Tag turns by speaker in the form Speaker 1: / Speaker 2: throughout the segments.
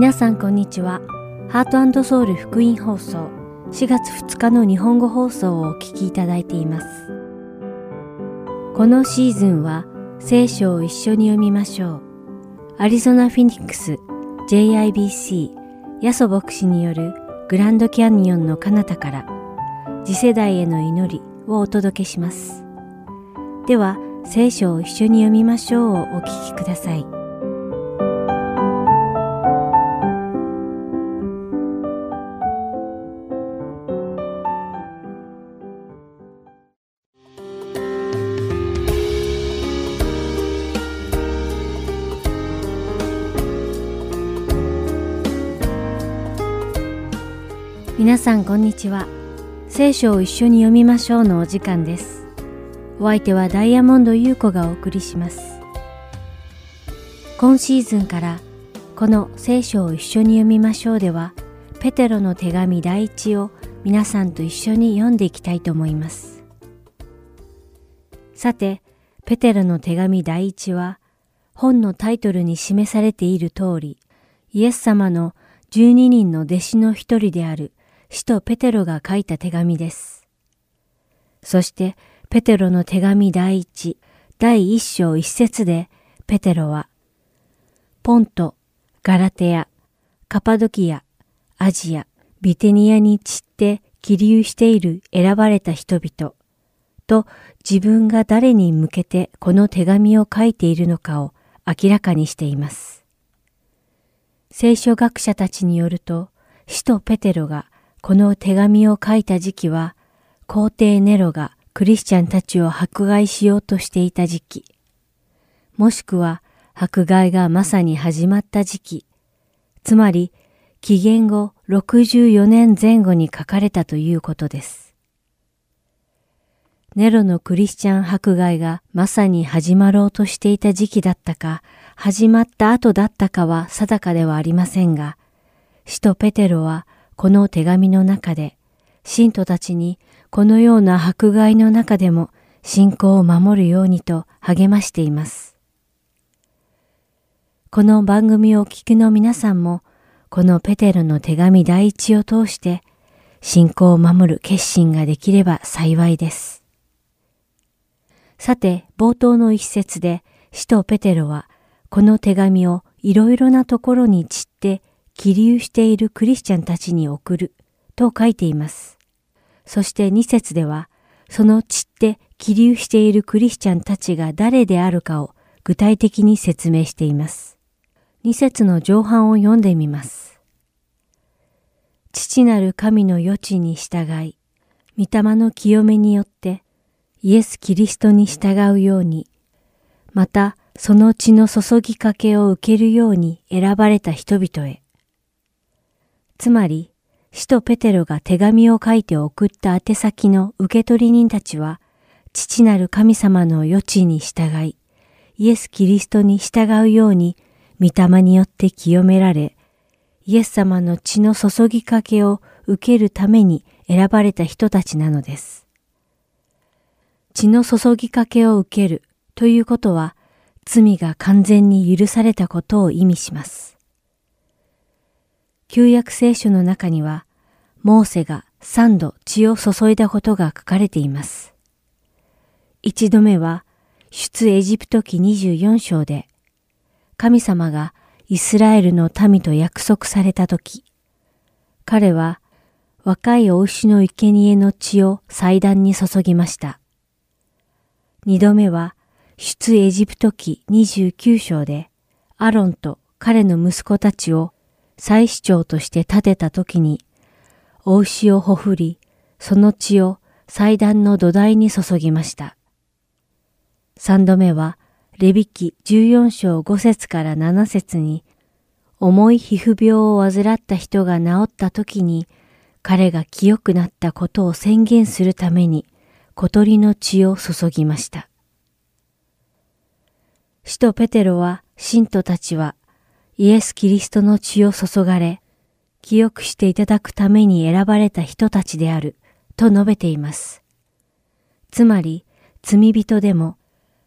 Speaker 1: 皆さんこんにちは。ハートソウル福音放送4月2日の日本語放送をお聞きいただいています。このシーズンは聖書を一緒に読みましょう。アリゾナ・フィニックス JIBC ヤソ牧師によるグランドキャニオンの彼方から次世代への祈りをお届けします。では、聖書を一緒に読みましょうをお聞きください。さんこんにちは。聖書を一緒に読みましょうのお時間です。お相手はダイヤモンド優子がお送りします。今シーズンからこの聖書を一緒に読みましょうでは、ペテロの手紙第一を皆さんと一緒に読んでいきたいと思います。さて、ペテロの手紙第一は、本のタイトルに示されている通り、イエス様の12人の弟子の一人である使徒ペテロが書いた手紙です。そして、ペテロの手紙第一、第一章一節で、ペテロは、ポント、ガラテヤ、カパドキア、アジア、ビテニアに散って起立している選ばれた人々、と自分が誰に向けてこの手紙を書いているのかを明らかにしています。聖書学者たちによると、使徒ペテロがこの手紙を書いた時期は、皇帝ネロがクリスチャンたちを迫害しようとしていた時期、もしくは迫害がまさに始まった時期、つまり紀元後64年前後に書かれたということです。ネロのクリスチャン迫害がまさに始まろうとしていた時期だったか、始まった後だったかは定かではありませんが、使徒ペテロはこの手紙の中で、信徒たちにこのような迫害の中でも信仰を守るようにと励ましています。この番組をお聞きの皆さんも、このペテロの手紙第一を通して、信仰を守る決心ができれば幸いです。さて、冒頭の一節で、使徒ペテロは、この手紙をいろいろなところに散って起立しているクリスチャンたちに送ると書いています。そして2節では、その血って起立しているクリスチャンたちが誰であるかを具体的に説明しています。2節の上半を読んでみます。父なる神の余地に従い、御霊の清めによってイエス・キリストに従うように、またその血の注ぎかけを受けるように選ばれた人々へ、つまり、使徒ペテロが手紙を書いて送った宛先の受取人たちは、父なる神様の余地に従い、イエス・キリストに従うように、御霊によって清められ、イエス様の血の注ぎかけを受けるために選ばれた人たちなのです。血の注ぎかけを受けるということは、罪が完全に許されたことを意味します。旧約聖書の中には、モーセが三度血を注いだことが書かれています。一度目は、出エジプト記24章で、神様がイスラエルの民と約束されたとき、彼は若いお牛の生贄の血を祭壇に注ぎました。二度目は、出エジプト記29章で、アロンと彼の息子たちを祭司長として立てた時に、お牛をほふり、その血を祭壇の土台に注ぎました。三度目は、レビキ14章5節から7節に、重い皮膚病を患った人が治った時に、彼が清くなったことを宣言するために、小鳥の血を注ぎました。使徒ペテロは、信徒たちはイエス・キリストの血を注がれ、記憶していただくために選ばれた人たちである、と述べています。つまり、罪人でも、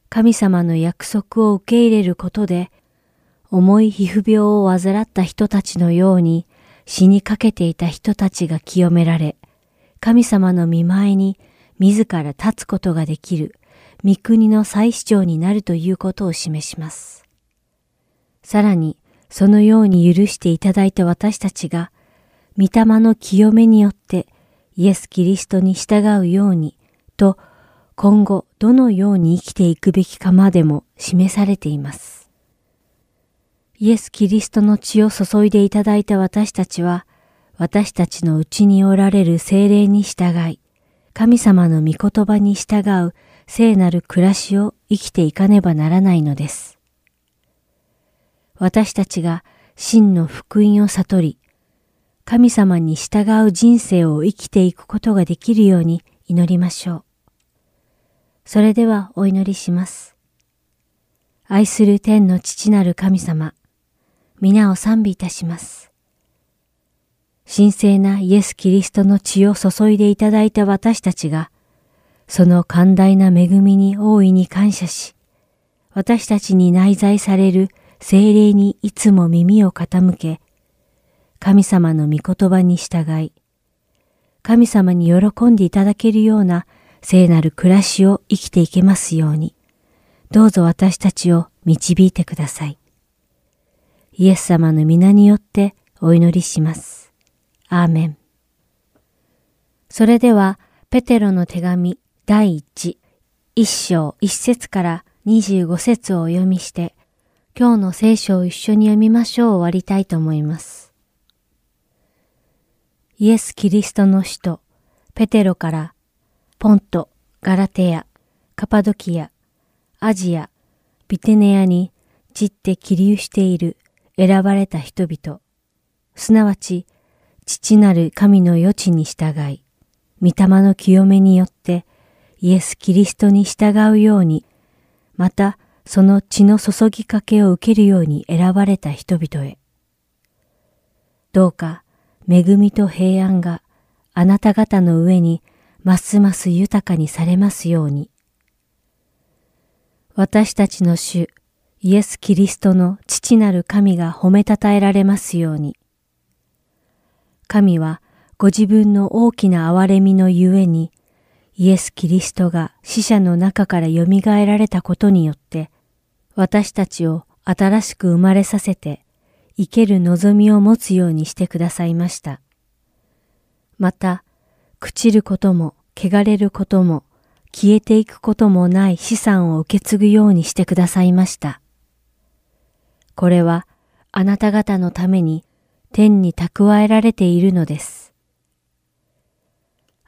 Speaker 1: 神様の約束を受け入れることで、重い皮膚病を患った人たちのように死にかけていた人たちが清められ、神様の見前に自ら立つことができる御国の再市長になるということを示します。さらに、そのように許していただいた私たちが、御霊の清めによってイエス・キリストに従うようにと今後どのように生きていくべきかまでも示されています。イエス・キリストの血を注いでいただいた私たちは、私たちのうちにおられる精霊に従い、神様の御言葉に従う聖なる暮らしを生きていかねばならないのです。私たちが真の福音を悟り、神様に従う人生を生きていくことができるように祈りましょう。それではお祈りします。愛する天の父なる神様、皆を賛美いたします。神聖なイエス・キリストの血を注いでいただいた私たちが、その寛大な恵みに大いに感謝し、私たちに内在される精霊にいつも耳を傾け、神様の御言葉に従い、神様に喜んでいただけるような聖なる暮らしを生きていけますように、どうぞ私たちを導いてください。イエス様の皆によってお祈りします。アーメン。それでは、ペテロの手紙第一、一章一節から二十五節をお読みして、今日の聖書を一緒に読みましょう終わりたいと思います。イエス・キリストの使徒、ペテロからポント、ガラテヤ、カパドキア、アジア、ビテネアに散って起立している選ばれた人々、すなわち父なる神の余地に従い、御霊の清めによってイエス・キリストに従うように、またその血の注ぎかけを受けるように選ばれた人々へ。どうか恵みと平安があなた方の上にますます豊かにされますように。私たちの主、イエス・キリストの父なる神が褒めたたえられますように。神はご自分の大きな憐れみのゆえに、イエス・キリストが死者の中から蘇られたことによって、私たちを新しく生まれさせて、生ける望みを持つようにしてくださいました。また、朽ちることも、汚れることも、消えていくこともない資産を受け継ぐようにしてくださいました。これは、あなた方のために天に蓄えられているのです。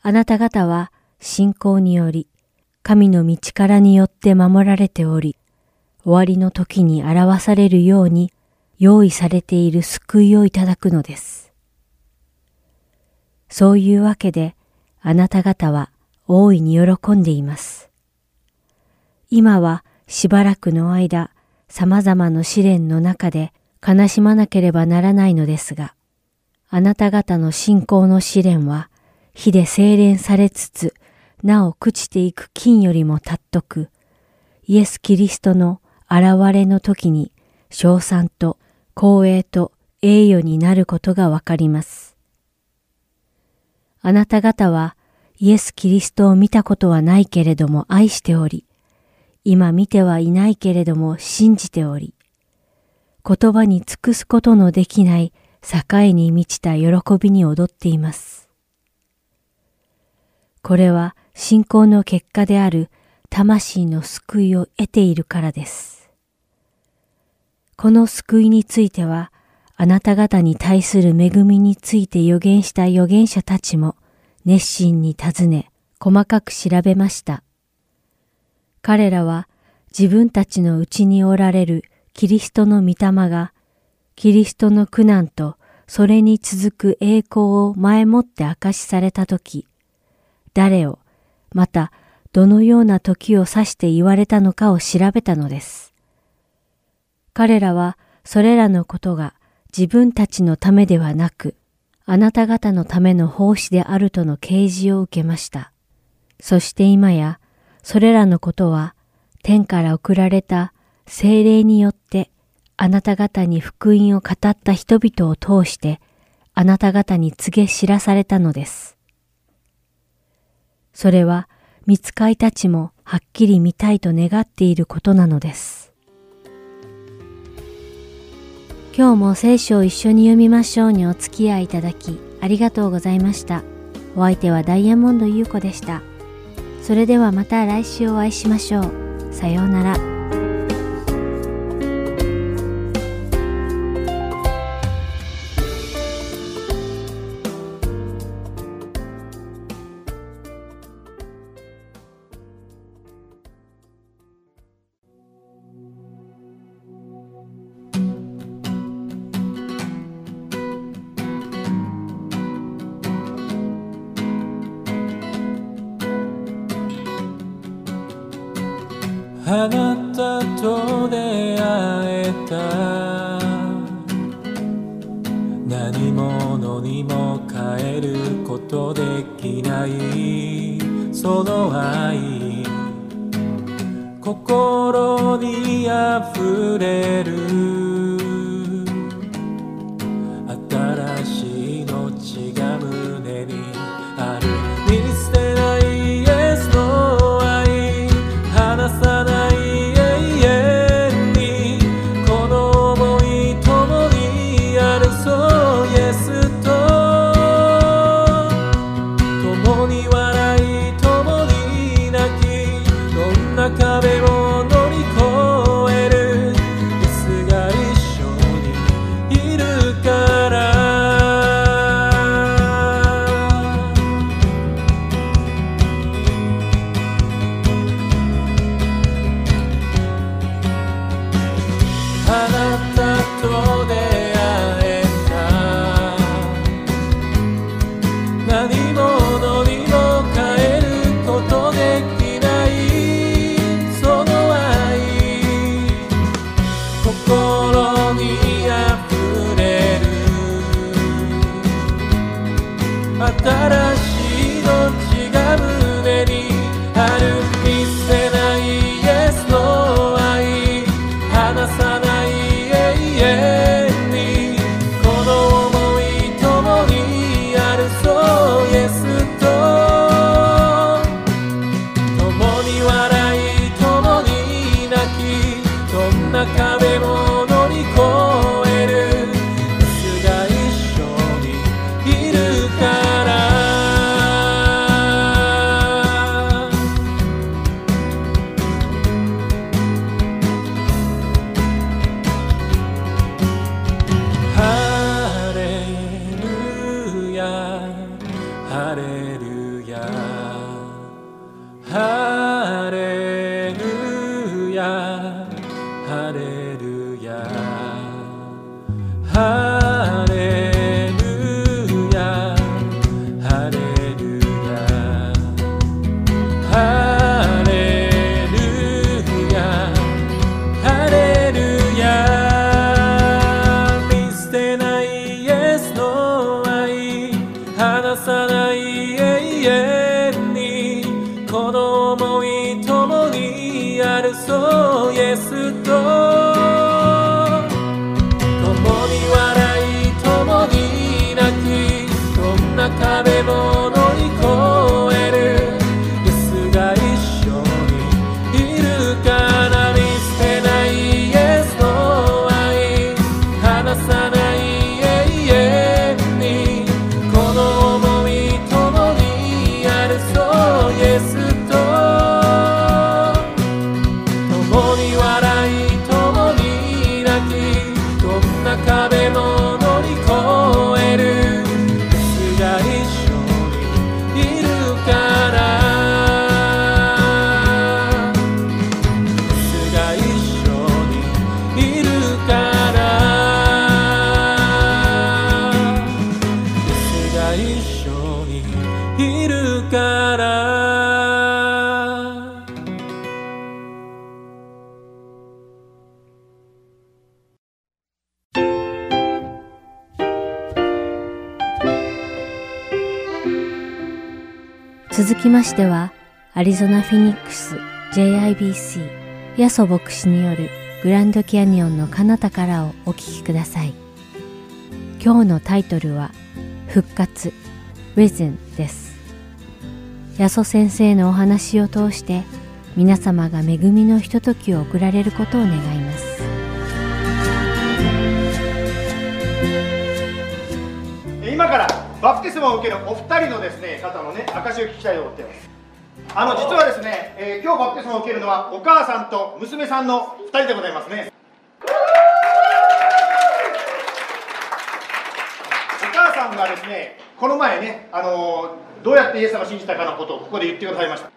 Speaker 1: あなた方は信仰により、神の道からによって守られており、終わりの時に表されるように用意されている救いをいただくのです。そういうわけで、あなた方は大いに喜んでいます。今はしばらくの間、様々な試練の中で悲しまなければならないのですが、あなた方の信仰の試練は火で精錬されつつ、なお朽ちていく金よりも尊く、イエス・キリストの現れの時に賞賛と光栄と栄誉になることがわかります。あなた方はイエス・キリストを見たことはないけれども愛しており、今見てはいないけれども信じており、言葉に尽くすことのできない境に満ちた喜びに踊っています。これは信仰の結果である魂の救いを得ているからです。この救いについては、あなた方に対する恵みについて予言した預言者たちも熱心に尋ね、細かく調べました。彼らは自分たちのうちにおられるキリストの御霊が、キリストの苦難とそれに続く栄光を前もって明かしされたとき、誰を、またどのような時を指して言われたのかを調べたのです。彼らはそれらのことが自分たちのためではなく、あなた方のための奉仕であるとの啓示を受けました。そして今や、それらのことは、天から送られた精霊によって
Speaker 2: あなた方に福音を語った人々を通してあなた方に告げ知らされたのです。それは、見つかいたちもはっきり見たいと願っていることなのです。今日も聖書を一緒に読みましょうにお付き合いいただきありがとうございました。お相手はダイヤモンド優子でした。それではまた来週お会いしましょう。さようなら。続リゾナ・フィニックス JIBC ヤソ牧師による
Speaker 1: グランドキャニオンの彼方からをお聞きください。今日のタイトルは復活 Risen です。ヤソ先生のお話を通して皆様が恵みのひとときを送られることを願います。
Speaker 3: 今からバプテスマを受けるお二人のですね方のね証を聞きたいと思っています。あの実はですね、えー今日バプテスマを受けるのはお母さんと娘さんの二人でございますね。お母さんがですねこの前ね、あのーどうやってイエス様を信じたかのことをここで言ってくださいました。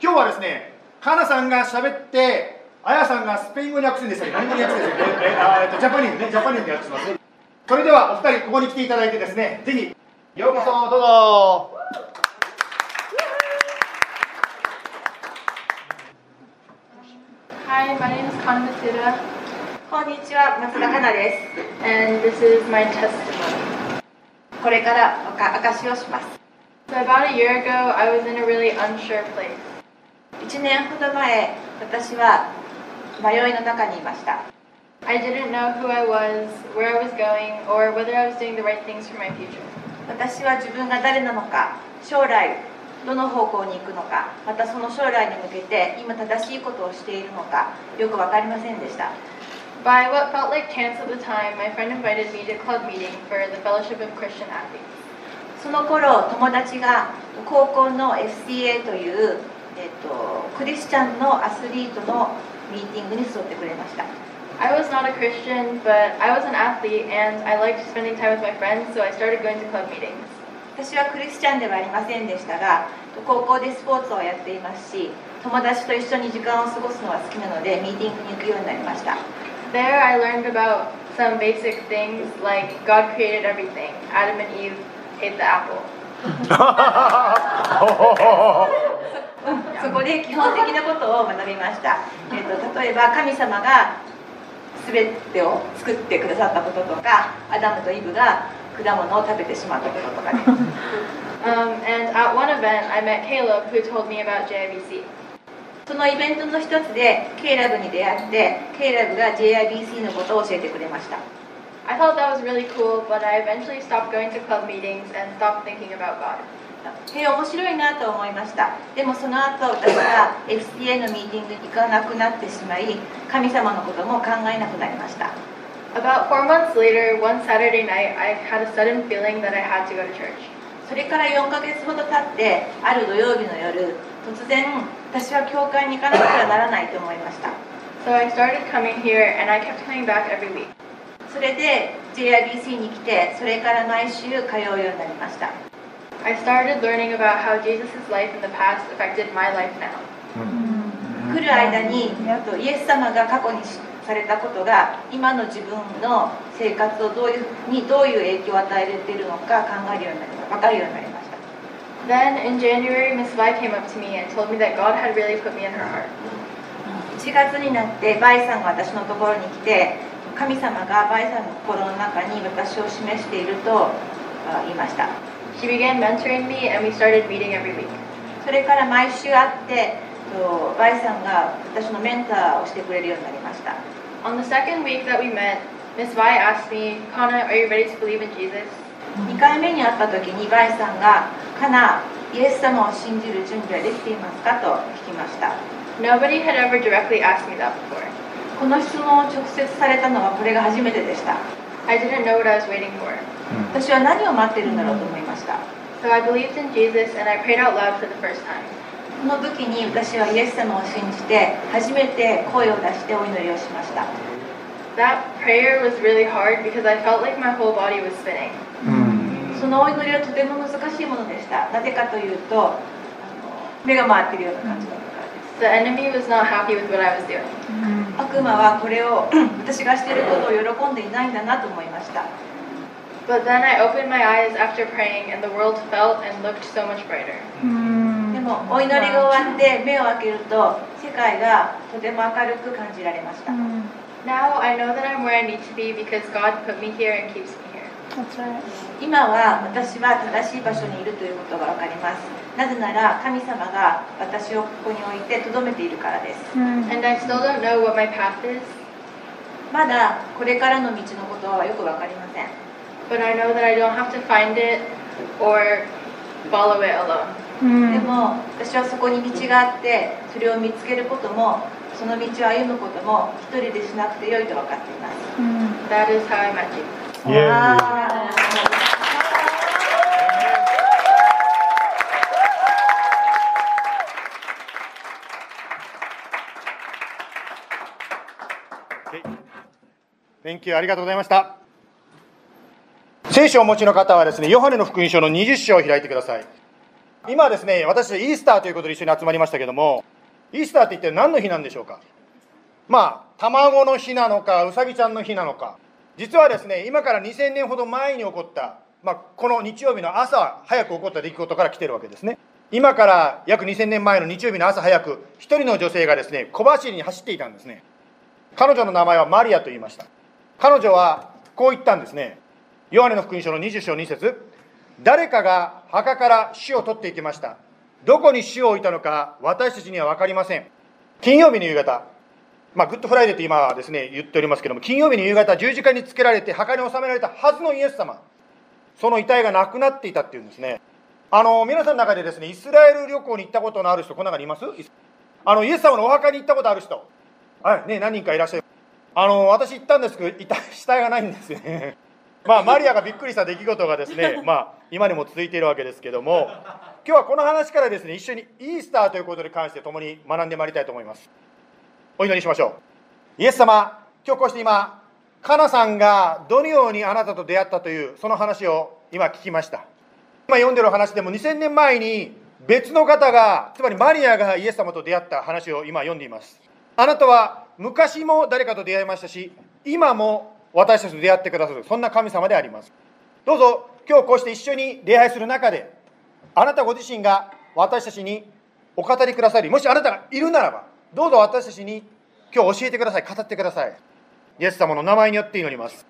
Speaker 3: 今日はですねカナさんが喋ってあやさんがスペイン語に訳すんですよ何語に訳すんですよえええっとジャパニーズね。ジャパニーズに訳しますそれではお二人ここに来ていただいてですねぜひ。ようこそどうぞ。
Speaker 4: Hi, my name is Kana Matsuda,
Speaker 5: こんにちは、松田香奈で
Speaker 4: and this is my testimony.
Speaker 5: す。これからおか証しをします。
Speaker 4: So, about a year ago, I was in a really unsure place.
Speaker 5: 1年ほど前、私は迷いの中にいました。
Speaker 4: I didn't know who I was, where I was going, or whether I was doing the right things for my future.
Speaker 5: 私は自分が誰なのか、将来どの方向に行くのか、またその将来に向けて今正しいことをしているのか、よくわかりませんでした。
Speaker 4: By what felt like chance at the time, my friend invited me to a club meeting for the Fellowship of Christian Athletes.
Speaker 5: その頃、友達が高校の FCA という、えっと、クリスチャンのアスリートのミーティングに誘ってくれました。
Speaker 4: I was not a Christian, but I was an athlete and I liked spending time with my friends, so I started going to club meetings.
Speaker 5: 私はクリスチャンではありませんでしたが高校でスポーツをやっていますし友達と一緒に時間を過ごすのが好きなのでミーティングに行くようになりました
Speaker 4: There, I learned about some basic things like God created everything. Adam and Eve ate the apple.
Speaker 5: そこで基本的なことを学びました、えー、と例えば神様が全てを作ってくださったこととかアダムとイブが果物を食べてしまったこととかです
Speaker 4: Um, and at one event, I met Caleb, who told me about JIBC.
Speaker 5: そのイベントの一つでケイラブに出会ってケイラブが JIBC のことを教えてくれました
Speaker 4: I thought that was really cool, but I eventually stopped going to club meetings and stopped thinking about God.
Speaker 5: へえ面白いなと思いましたでもその後私は FCA のミーティングに行かなくなってしまい神様のことも考えなくなりました
Speaker 4: About four months later, one Saturday night, I had a sudden feeling that I had to go to church.
Speaker 5: それから4ヶ月ほど経ってある土曜日の夜突然私は教会に行かなくてはならないと思いました
Speaker 4: So I started coming here, and I kept coming back every week.
Speaker 5: それで JIBC に来てそれから毎週通うようになりました
Speaker 4: I started learning about how Jesus' life in the past affected my life now.
Speaker 5: 来る間にとイエス様が過去にされたことが今の自分の生活をどういうにどういう影響を与えているのか考えるようになりま分かるようになりました
Speaker 4: Then in January, Miss Vi came up to me and told me that God had really put me in her heart.
Speaker 5: 1月になってバイさんが私のところに来て神様がバイさんの心の中に私を示しているとあ言いました
Speaker 4: She began mentoring me, and we started meeting every week.
Speaker 5: それから毎週会ってとバイさんが私のメンターをしてくれるようになりました
Speaker 4: On the second week that we met, Miss Vi asked me, Kana, are you ready to believe in Jesus?
Speaker 5: 2回目に会った時にバイさんが「カナイエス様を信じる準備はできていますか?」と聞きました
Speaker 4: Nobody had ever directly asked me that before.
Speaker 5: この質問を直接されたのはこれが初めてでした
Speaker 4: I didn't know what I was waiting for.
Speaker 5: 私は何を待ってるんだろうと思いました
Speaker 4: So I believed in Jesus and I prayed out loud for the first time.
Speaker 5: この時に私はイエス様を信じて初めて声を出してお祈りをしました
Speaker 4: That prayer was really hard because I felt like my whole body was spinning.
Speaker 5: そのお祈りはとても難しいものでしたなぜかというと目が回っているような感じだったからです
Speaker 4: The enemy was not happy with what I was doing.
Speaker 5: 悪魔はこれを私がしていることを喜んでいないんだなと思いました
Speaker 4: But then I opened my eyes after praying and the world felt and looked so much brighter.
Speaker 5: でお祈りが終わって目を開けると世界がとても明るく感じられました。今は私は正しい場所にいるということが分かります。なぜなら神様が私をここに置いてとどめているからです。まだこれからの道のことはよく分かりません。でも私はそこに道があってそれを見つけることもその道を歩むことも一人でしなくてよいと分かっています。
Speaker 4: That is how I met Jesus.
Speaker 3: イエーイ
Speaker 5: わ
Speaker 3: はい Thank you. ありがとうございました。聖書をお持ちの方はですねヨハネの福音書の20章を開いてください今ですね私イースターということで一緒に集まりましたけどもイースターって一体何の日なんでしょうか？まあ卵の日なのかうさぎちゃんの日なのか。実はですね今から2000年ほど前に起こった、まあ、この日曜日の朝早く起こった出来事から来てるわけですね。今から約2000年前の日曜日の朝早く一人の女性がですね小走りに走っていたんですね。彼女の名前はマリアと言いました。彼女はこう言ったんですね。ヨハネの福音書の20章2節。誰かが墓から死を取っていきました。どこに死を置いたのか私たちには分かりません。金曜日の夕方。まあ、 Good Friday と今はですね言っておりますけども金曜日の夕方十字架につけられて墓に納められたはずのイエス様。その遺体がなくなっていたっていうんですね。あの皆さんの中でですねイスラエル旅行に行ったことのある人この中にいます？あのイエス様のお墓に行ったことある人。はいね何人かいらっしゃるあの私行ったんですけど死体がないんですよね。まあマリアがびっくりした出来事がですね まあ今にも続いているわけですけども今日はこの話からですね一緒にイースターということに関して共に学んでまいりたいと思いますお祈りしましょう。イエス様、今日こうして今、カナさんがどのようにあなたと出会ったという、その話を今聞きました。今読んでる話でも2000年前に別の方が、つまりマリアがイエス様と出会った話を今読んでいます。あなたは昔も誰かと出会いましたし、今も私たちと出会ってくださる、そんな神様であります。どうぞ今日こうして一緒に礼拝する中で、あなたご自身が私たちにお語りくださり、もしあなたがいるならば、どうぞ私たちに今日教えてください、語ってください。イエス様の名前によって祈ります。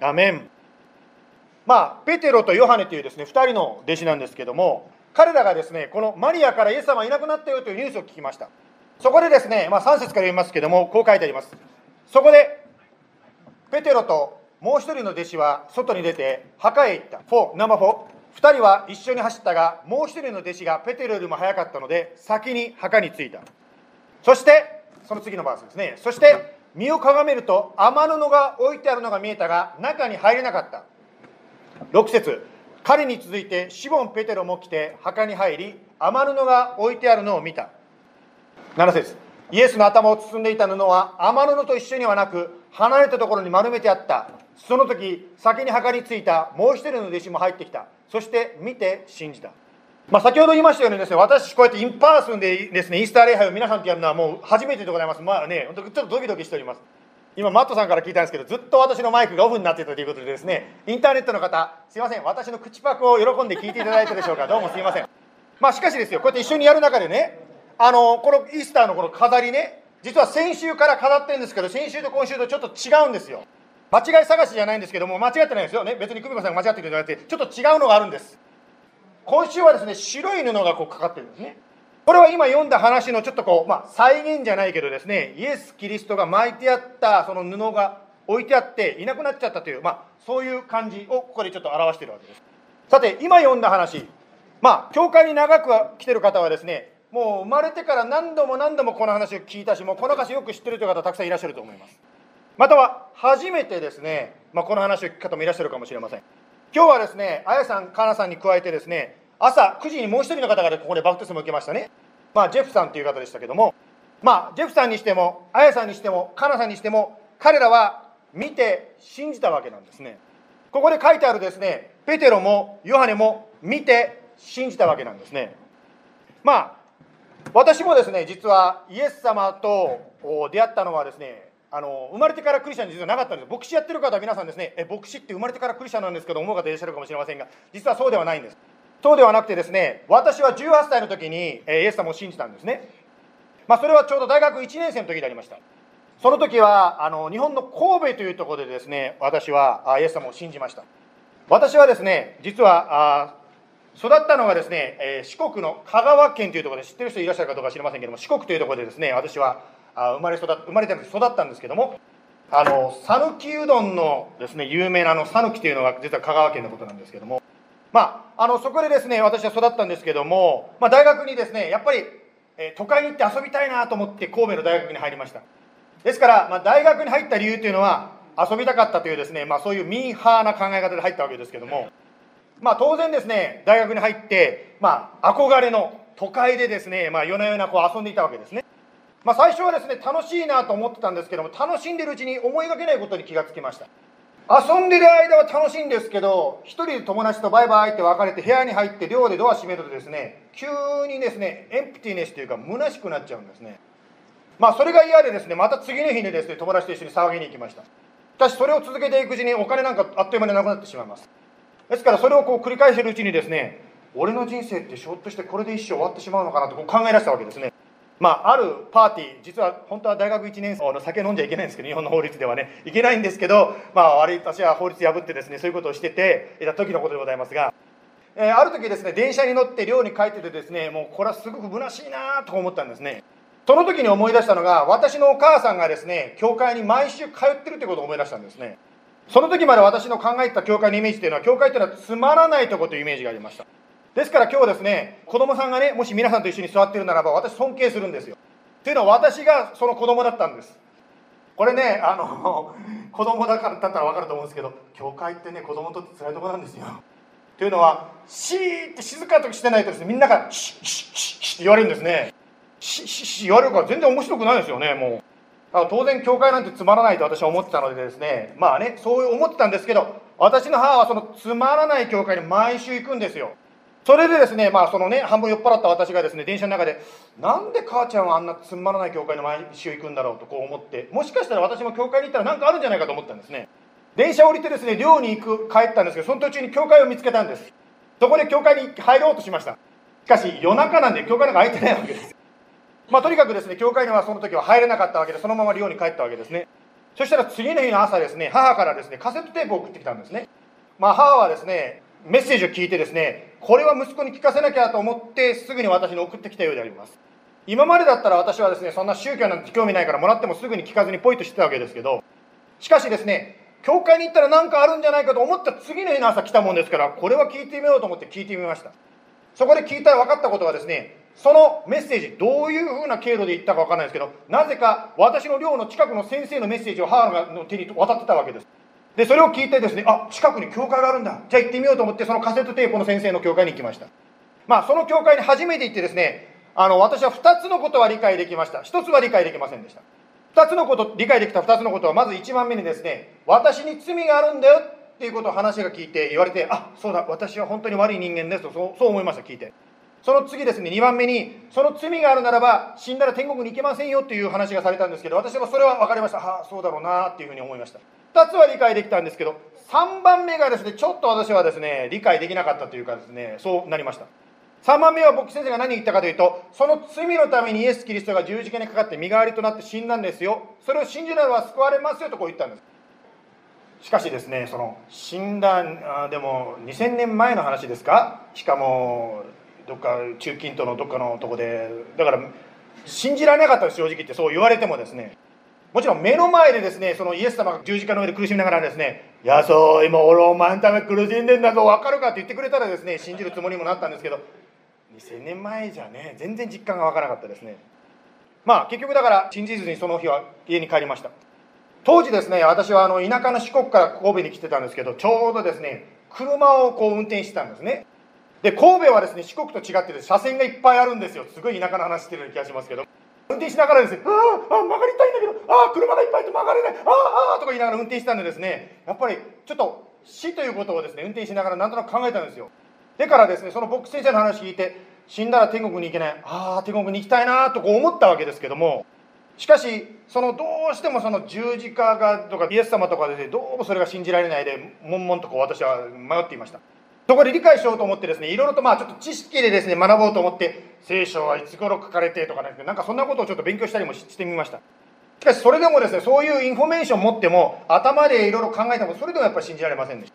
Speaker 3: アメン。まあ、ペテロとヨハネというですね、2人の弟子なんですけども、彼らがですね、このマリアからイエス様いなくなったよというニュースを聞きました。そこでですね、まあ、3節から読みますけども、こう書いてあります。そこで、ペテロともう一人の弟子は外に出て墓へ行った。4、ナンバー4。2人は一緒に走ったが、もう一人の弟子がペテロよりも早かったので、先に墓に着いた。そして、その次のバースですね。そして、身をかがめると、雨布が置いてあるのが見えたが、中に入れなかった。6節彼に続いて、シボン・ペテロも来て、墓に入り、雨布が置いてあるのを見た。7節イエスの頭を包んでいた布は、亜麻布と一緒にはなく、離れたところに丸めてあった。その時、先に墓に着いたもう一人の弟子も入ってきた。そして、見て信じた。まあ、先ほど言いましたようにですね、私、こうやって in person でですね、イースター礼拝を皆さんとやるのはもう初めてでございます。まあね、ちょっとドキドキしております。今、マットさんから聞いたんですけど、ずっと私のマイクがオフになっていたということでですね、インターネットの方、すいません、私の口パクを喜んで聞いていただいたでしょうか、どうもすいません。まあ、しかしですよ、こうやって一緒にやる中でね、あの、このイースターのこの飾りね、実は先週から飾ってるんですけど、先週と今週とちょっと違うんですよ。間違い探しじゃないんですけども、間違ってないですよね。別に久美子さんが間違ってるんじゃなくて、ちょっと違うのがあるんです。今週はですね、白い布がこうかかってるんですね。これは今読んだ話のちょっとこう、まあ、再現じゃないけどですね、イエス・キリストが巻いてあったその布が置いてあっていなくなっちゃったという、まあ、そういう感じをここでちょっと表しているわけです。さて、今読んだ話、まあ、教会に長く来てる方はですね、もう生まれてから何度も何度もこの話を聞いたし、もうこの歌詞よく知ってるという方たくさんいらっしゃると思います。または、初めてですね、まあ、この話を聞く方もいらっしゃるかもしれません。今日はですね、あやさん、かなさんに加えてですね、朝9時にもう一人の方がここでバプテスマを受けましたね。まあ、ジェフさんという方でしたけども、まあ、ジェフさんにしても、あやさんにしても、かなさんにしても、彼らは見て信じたわけなんですね。ここで書いてあるですね、ペテロもヨハネも見て信じたわけなんですね。まあ、私もですね、実はイエス様と出会ったのはですね、あの生まれてからクリスチャンに実はなかったんです。牧師やってる方は皆さんですね、え牧師って生まれてからクリスチャンなんですけど、思う方いらっしゃるかもしれませんが、実はそうではないんです。そうではなくてですね、私は18歳の時に、えイエス様を信じたんですね。まあ、それはちょうど大学1年生の時でありました。その時はあの日本の神戸というところでですね、私はイエス様を信じました。私はですね、実は育ったのがですね、えー四国の香川県というところで知ってる人いらっしゃるかどうか知りませんけども、四国というところでですね、私はあ生まれ育生まれて育ったんですけども、あの讃岐うどんのですね有名なあの讃岐というのが実は香川県のことなんですけどもまああのそこでですね私は育ったんですけども、まあ、大学にですねやっぱり、えー都会に行って遊びたいなと思って神戸の大学に入りました。ですから、まあ、大学に入った理由というのは遊びたかったというですね、まあ、そういうミーハーな考え方で入ったわけですけどもまあ当然ですね大学に入ってまあ憧れの都会でですね、まあ、夜な夜なこう遊んでいたわけですね。まあ、最初はですね楽しいなと思ってたんですけども楽しんでるうちに思いがけないことに気がつきました。遊んでる間は楽しいんですけど一人で友達とバイバイって別れて部屋に入って寮でドア閉めるとですね急にですねエンプティネスというか虚しくなっちゃうんですね。まあそれが嫌でですねまた次の日にですね友達と一緒に騒ぎに行きました。しかしそれを続けていくうちにお金なんかあっという間になくなってしまいます。ですからそれをこう繰り返しているうちにですね俺の人生ってひょっとしてこれで一生終わってしまうのかなとこう考え出したわけですね。まあ、あるパーティー実は本当は大学1年生の酒飲んじゃいけないんですけど日本の法律ではね。いけないんですけど、まあ、悪い私は法律破ってですねそういうことをしてていた時のことでございますが、えーある時ですね電車に乗って寮に帰っててですねもうこれはすごく虚しいなと思ったんですね。その時に思い出したのが私のお母さんがですね教会に毎週通ってるってことを思い出したんですね。その時まで私の考えた教会のイメージというのは教会というのはつまらないとこというイメージがありました。ですから今日ですね子供さんがねもし皆さんと一緒に座ってるならば私尊敬するんですよ。というのは私がその子供だったんです。これねあの 子供だからだったら分かると思うんですけど教会ってね子供にとって辛いところなんですよ。というのはシーって静かとしてないとですねみんながシッシッシッシッって言われるんですね。シッシッシッ言われるから全然面白くないですよねもう。だから当然教会なんてつまらないと私は思ってたのでですねまあねそう思ってたんですけど私の母はそのつまらない教会に毎週行くんですよそれでですね、まあそのね、半分酔っ払った私がですね、電車の中で、なんで母ちゃんはあんなつまらない教会に毎週行くんだろうとこう思って、もしかしたら私も教会に行ったら何かあるんじゃないかと思ったんですね。電車降りてですね、寮に行く、帰ったんですけど、その途中に教会を見つけたんです。そこで教会に入ろうとしました。しかし、夜中なんで教会なんか空いてないわけです。まあとにかくですね、教会にはその時は入れなかったわけで、そのまま寮に帰ったわけですね。そしたら次の日の朝ですね、母からですね、カセットテープを送ってきたんですね。まあ母はですね、メッセージを聞いてですね、これは息子に聞かせなきゃと思ってすぐに私に送ってきたようであります。今までだったら私はですね、そんな宗教なんて興味ないからもらってもすぐに聞かずにポイとしてたわけですけど、しかしですね、教会に行ったら何かあるんじゃないかと思った次の日の朝来たもんですから、これは聞いてみようと思って聞いてみました。そこで聞いたら分かったことはですね、そのメッセージ、どういうふうな経路で言ったか分からないですけど、なぜか私の寮の近くの先生のメッセージを母の手に渡ってたわけです。で、それを聞いてですね、あ、近くに教会があるんだ。じゃあ行ってみようと思って、そのカセットテープの先生の教会に行きました。まあ、その教会に初めて行ってですね、あの、私は2つのことは理解できました。1つは理解できませんでした。2つのこと、理解できた2つのことは、まず1番目にですね、私に罪があるんだよっていうことを話が聞いて言われて、あ、そうだ、私は本当に悪い人間ですと、そうそう思いました、聞いて。その次ですね、2番目に、その罪があるならば、死んだら天国に行けませんよっていう話がされたんですけど、私はそれは分かりました。はあ、そうだろうなっていうふうに思いました。2つは理解できたんですけど、3番目がですね、ちょっと私はですね、理解できなかったというかですね、そうなりました。3番目は牧師先生が何言ったかというと、その罪のためにイエス・キリストが十字架にかかって身代わりとなって死んだんですよ。それを信じならば救われますよとこう言ったんです。しかしですね、その死んだ、でも2000年前の話ですか？しかも、どっか中近東のどっかのとこで、だから信じられなかったです、正直言ってそう言われてもですね。もちろん目の前でですね、そのイエス様が十字架の上で苦しみながらですね、いや、そう、今俺お前のため苦しんでんだぞ、分かるか？って言ってくれたらですね、信じるつもりにもなったんですけど、2000年前じゃね、全然実感が分からなかったですね。まあ結局だから信じずにその日は家に帰りました。当時ですね、私はあの田舎の四国から神戸に来てたんですけど、ちょうどですね、車をこう運転してたんですね。で、神戸はですね、四国と違って車線がいっぱいあるんですよ。すごい田舎の話してるような気がしますけど。運転しながらですね、ああ、曲がりたいんだけど、ああ、車がいっぱいいて曲がれない、ああ、ああ、とか言いながら運転したんでですね、やっぱりちょっと死ということをですね、運転しながらなんとなく考えたんですよ。でからですね、その牧師先生の話聞いて、死んだら天国に行けない、ああ、天国に行きたいなとこう思ったわけですけども、しかし、そのどうしてもその十字架がとかイエス様とかで、ね、どうもそれが信じられないで、悶々とこう私は迷っていました。そこで理解しようと思ってですね、いろいろとまあちょっと知識でですね、学ぼうと思って、聖書はいつ頃書かれてとかね、なんかそんなことをちょっと勉強したりもしてみました。しかしそれでもですね、そういうインフォメーションを持っても、頭でいろいろ考えても、それでもやっぱり信じられませんでし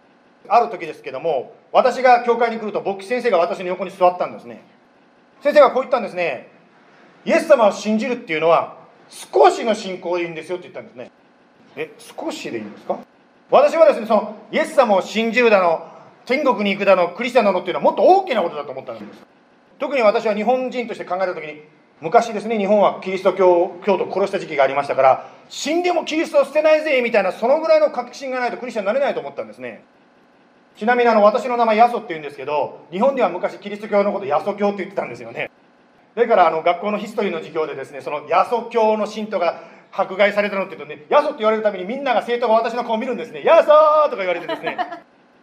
Speaker 3: た。ある時ですけども、私が教会に来ると、牧師先生が私の横に座ったんですね。先生がこう言ったんですね。イエス様を信じるっていうのは、少しの信仰でいいんですよって言ったんですね。え少しでいいんですか？私はですねそのイエス様を信じるだの天国に行くだのクリスチャンなのっていうのはもっと大きなことだと思ったんです特に私は日本人として考えた時に昔ですね日本はキリスト教教徒を殺した時期がありましたから死んでもキリストを捨てないぜみたいなそのぐらいの確信がないとクリスチャンになれないと思ったんですね。ちなみにあの私の名前ヤソって言うんですけど日本では昔キリスト教のことヤソ教って言ってたんですよね。だからあの学校のヒストリーの授業でですねそのヤソ教の信徒が迫害されたのって言うとねヤソって言われるためにみんなが生徒が私の顔を見るんですね。ヤソーとか言われてですね。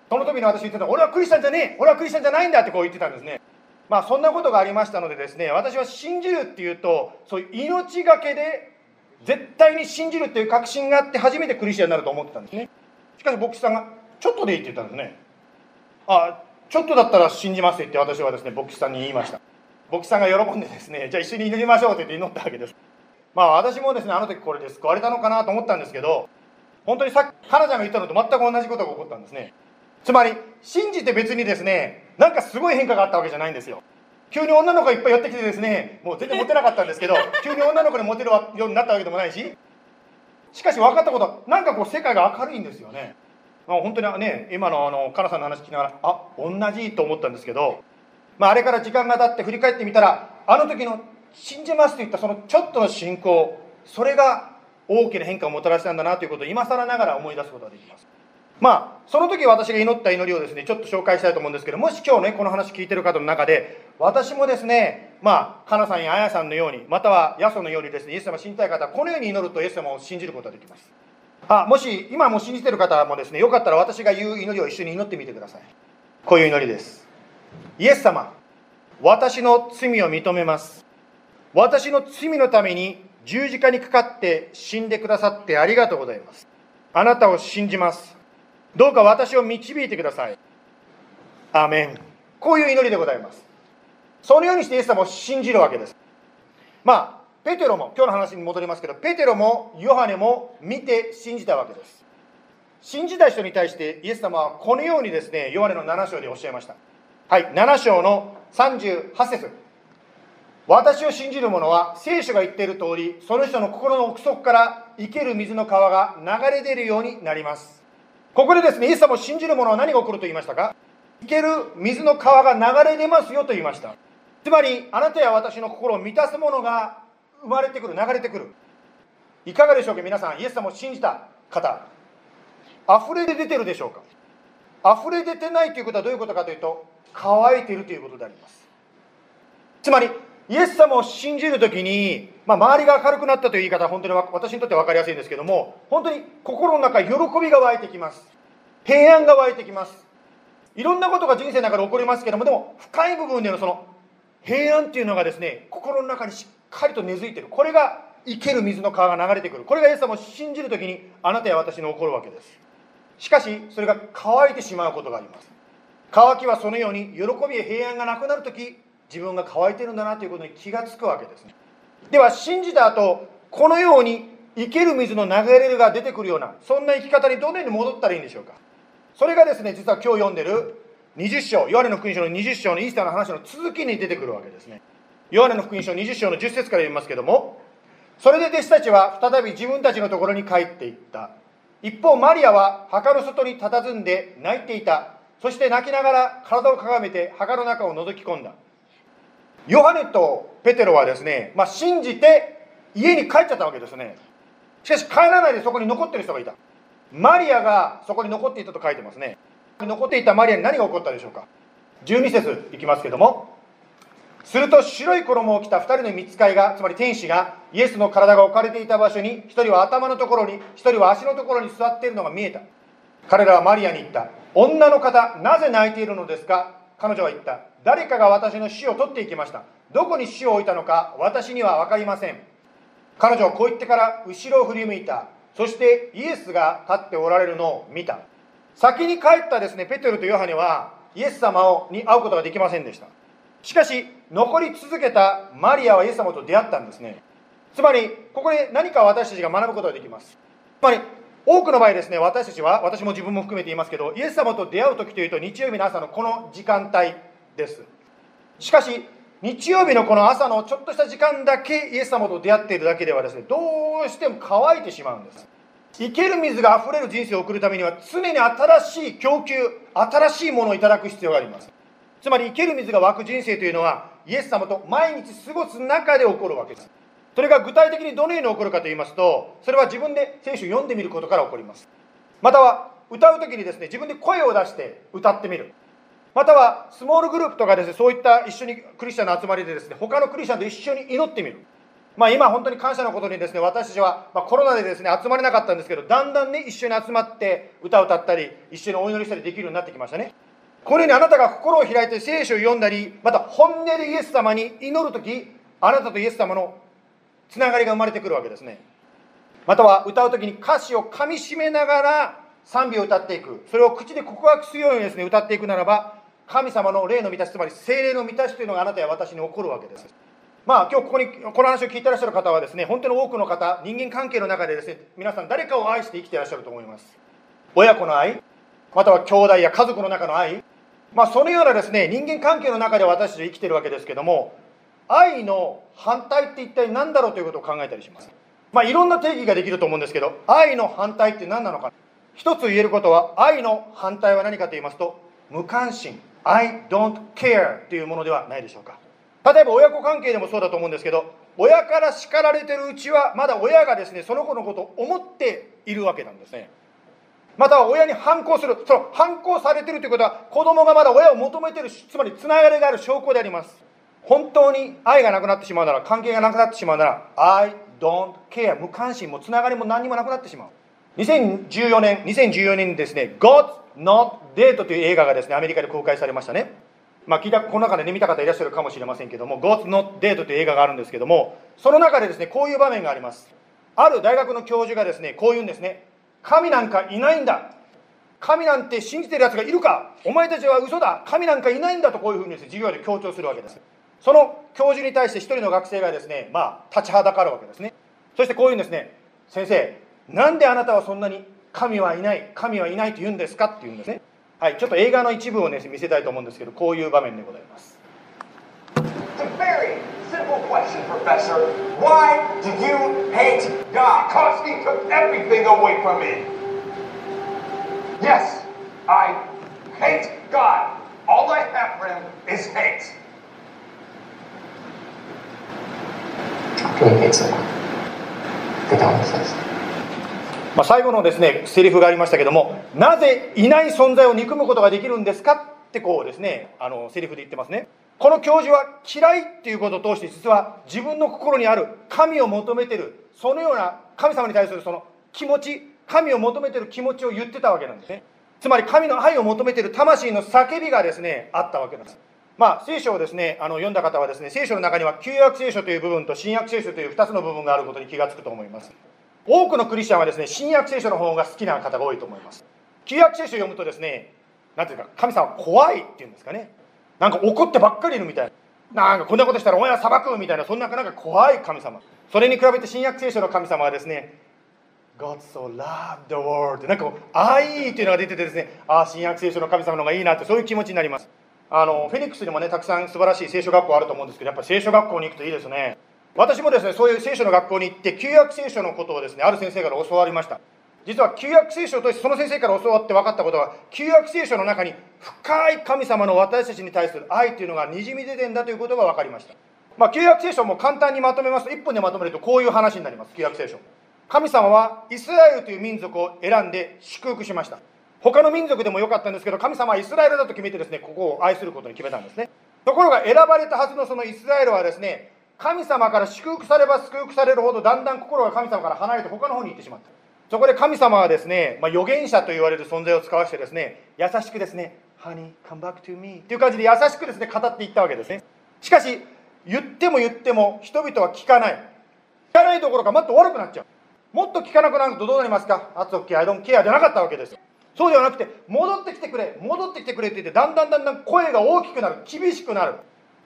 Speaker 3: その時の私言ってた俺はクリスチャンじゃねえ俺はクリスチャンじゃないんだってこう言ってたんですね。まあそんなことがありましたのでですね私は信じるっていうとそういう命がけで絶対に信じるっていう確信があって初めてクリスチャンになると思ってたんですね。しかし牧師さんが「ちょっとでいい」って言ったんですね。あちょっとだったら信じますって言って私はですね牧師さんに言いました。牧師さんが喜んでですねじゃあ一緒に祈りましょうって言って祈ったわけです。まあ私もですねあの時これで救われたのかなと思ったんですけど本当にさっき花ちゃんが言ったのと全く同じことが起こったんですね。つまり信じて別にですねなんかすごい変化があったわけじゃないんですよ。急に女の子がいっぱい寄ってきてですねもう全然モテなかったんですけど 急に女の子にモテるようになったわけでもないししかし分かったことはなんかこう世界が明るいんですよね。まあ、本当にね今のあのカナさんの話聞きながらあ同じと思ったんですけど、まあ、あれから時間が経って振り返ってみたらあの時の信じますと言ったそのちょっとの信仰それが大きな変化をもたらしたんだなということを今更ながら思い出すことができますまあその時私が祈った祈りをですねちょっと紹介したいと思うんですけどもし今日ねこの話聞いてる方の中で私もですねまあかなさんやあやさんのようにまたはヤソのようにですねイエス様を信じたい方はこのように祈るとイエス様を信じることができます。あもし今も信じてる方もですねよかったら私が言う祈りを一緒に祈ってみてください。こういう祈りです。イエス様私の罪を認めます。私の罪のために十字架にかかって死んでくださってありがとうございます。あなたを信じます。どうか私を導いてください。アーメン。こういう祈りでございます。そのようにしてイエス様を信じるわけです。まあペテロも今日の話に戻りますけどペテロもヨハネも見て信じたわけです。信じた人に対してイエス様はこのようにですねヨハネの7章でおっしゃいました。はい7章の38節。私を信じる者は聖書が言っている通りその人の心の奥底から生ける水の川が流れ出るようになります。ここでですねイエス様を信じる者は何が起こると言いましたか？生ける水の川が流れ出ますよと言いました。つまりあなたや私の心を満たすものが生まれてくる流れてくる。いかがでしょうか皆さんイエス様を信じた方。溢れ出てるでしょうか？溢れ出てないということはどういうことかというと乾いているということであります。つまりイエス様を信じるときに、まあ、周りが明るくなったという言い方は本当に私にとって分かりやすいんですけども本当に心の中喜びが湧いてきます。平安が湧いてきます。いろんなことが人生の中で起こりますけどもでも深い部分でのその平安っていうのがですね心の中にしっかりと根付いてる。これが生ける水の川が流れてくる。これがイエス様を信じる時にあなたや私に起こるわけです。しかしそれが乾いてしまうことがあります。乾きはそのように喜びや平安がなくなる時自分が乾いてるんだなということに気がつくわけですね。では信じた後このように生ける水の流れが出てくるようなそんな生き方にどのように戻ったらいいんでしょうか。それがですね実は今日読んでる20章ヨハネの福音書の20章のイースターの話の続きに出てくるわけですね。ヨハネの福音書20章の10節から読みますけどもそれで弟子たちは再び自分たちのところに帰っていった。一方マリアは墓の外に佇んで泣いていた。そして泣きながら体をかがめて墓の中を覗き込んだ。ヨハネとペテロはですね、まあ、信じて家に帰っちゃったわけですね。しかし帰らないでそこに残ってる人がいた。マリアがそこに残っていたと書いてますね。残っていたマリアに何が起こったでしょうか。12節いきますけども。すると白い衣を着た2人の見つかいがつまり天使がイエスの体が置かれていた場所に1人は頭のところに1人は足のところに座っているのが見えた。彼らはマリアに言った。女の方なぜ泣いているのですか？彼女は言った。誰かが私の死を取っていきました。どこに死を置いたのか私には分かりません。彼女はこう言ってから後ろを振り向いた。そしてイエスが立っておられるのを見た。先に帰ったですねペテロとヨハネはイエス様に会うことができませんでした。しかし残り続けたマリアはイエス様と出会ったんですね。つまりここで何か私たちが学ぶことができます。つまり多くの場合ですね私たちは私も自分も含めて言いますけどイエス様と出会う時というと日曜日の朝のこの時間帯です。しかし日曜日のこの朝のちょっとした時間だけイエス様と出会っているだけではですねどうしても乾いてしまうんです。生ける水があふれる人生を送るためには常に新しい供給新しいものをいただく必要があります。つまり生ける水が湧く人生というのはイエス様と毎日過ごす中で起こるわけです。それが具体的にどのように起こるかと言いますとそれは自分で聖書を読んでみることから起こります。または歌う時にですね自分で声を出して歌ってみる。またはスモールグループとかですねそういった一緒にクリスチャンの集まりでですね他のクリスチャンと一緒に祈ってみる。まあ、今本当に感謝のことにですね私たちは、まコロナでですね集まれなかったんですけどだんだんね一緒に集まって歌を歌ったり一緒にお祈りしたりできるようになってきましたね。このようにあなたが心を開いて聖書を読んだりまた本音でイエス様に祈る時あなたとイエス様のつながりが生まれてくるわけですね。または歌う時に歌詞をかみしめながら賛美を歌っていく。それを口で告白するようにですね歌っていくならば神様の霊の満たしつまり精霊の満たしというのがあなたや私に起こるわけです。まあ、今日ここにこの話を聞いてらっしゃる方はですね本当に多くの方人間関係の中でですね皆さん誰かを愛して生きてらっしゃると思います。親子の愛または兄弟や家族の中の愛。まあそのようなですね人間関係の中で私たち生きてるわけですけども愛の反対って一体何だろうということを考えたりします。まあいろんな定義ができると思うんですけど愛の反対って何なのか。一つ言えることは愛の反対は何かと言いますと無関心 I don't care というものではないでしょうか。例えば親子関係でもそうだと思うんですけど親から叱られてるうちはまだ親がですねその子のことを思っているわけなんですね。または親に反抗するその反抗されてるということは子供がまだ親を求めてるつまりつながりがある証拠であります。本当に愛がなくなってしまうなら関係がなくなってしまうなら I don't care 無関心もつながりも何にもなくなってしまう。2014年2014年にですね God's Not Dead という映画がですねアメリカで公開されましたね。まあ、聞いたこの中で、ね、見た方いらっしゃるかもしれませんけども「God's Not Dead」という映画があるんですけどもその中でですねこういう場面があります。ある大学の教授がですねこう言うんですね。神なんかいないんだ。神なんて信じてるやつがいるか。お前たちは嘘だ。神なんかいないんだとこういうふうにです、ね、授業で強調するわけです。その教授に対して一人の学生がですねまあ立ちはだかるわけですねそしてこういうんですね先生なんであなたはそんなに神はいない神はいないと言うんですか？って言うんですねはい、ちょっと映画の一部をね見せたいと思うんですけどこういう場面でございます
Speaker 6: yes i hate God?
Speaker 7: Because he took everything away from me. Yes, I hate God. All I have for him is hate.
Speaker 6: He hates someone. They don't exist.
Speaker 3: まあ、最後のですねセリフがありましたけどもなぜいない存在を憎むことができるんですかってこうですねあのセリフで言ってますねこの教授は嫌いっていうことを通して実は自分の心にある神を求めてるそのような神様に対するその気持ち神を求めてる気持ちを言ってたわけなんですねつまり神の愛を求めてる魂の叫びがですねあったわけなんですまあ聖書をですねあの読んだ方はですね聖書の中には旧約聖書という部分と新約聖書という2つの部分があることに気がつくと思います。多くのクリスチャンはですね新約聖書の方が好きな方が多いと思います。旧約聖書を読むとですね何ていうか神様怖いっていうんですかね。なんか怒ってばっかりいるみたいな。なんかこんなことしたらお前は裁くみたいなそんななんか怖い神様。それに比べて新約聖書の神様はですね God so loved the world なんか愛っていうのが出ててですねああ新約聖書の神様の方がいいなってそういう気持ちになります。あのフェニックスにもねたくさん素晴らしい聖書学校あると思うんですけどやっぱ聖書学校に行くといいですね。私もですねそういう聖書の学校に行って旧約聖書のことをですねある先生から教わりました。実は旧約聖書としてその先生から教わって分かったことは旧約聖書の中に深い神様の私たちに対する愛というのがにじみ出てんだということが分かりました。まあ旧約聖書も簡単にまとめますと1本でまとめるとこういう話になります。旧約聖書。神様はイスラエルという民族を選んで祝福しました。他の民族でもよかったんですけど神様はイスラエルだと決めてですねここを愛することに決めたんですね。ところが選ばれたはずのそのイスラエルはですね神様から祝福されば祝福されるほどだんだん心が神様から離れて他の方に行ってしまった。そこで神様はですね、まあ、預言者と言われる存在を使わせてですね優しくですね「Honey, come back to me」っていう感じで優しくですね語っていったわけですね。しかし言っても言っても人々は聞かない。聞かないどころかもっと悪くなっちゃう。もっと聞かなくなるとどうなりますか「That's okay, I don't care」じゃなかったわけですよ。そうではなくて戻ってきてくれ戻ってきてくれって言ってだんだんだんだん声が大きくなる厳しくなる。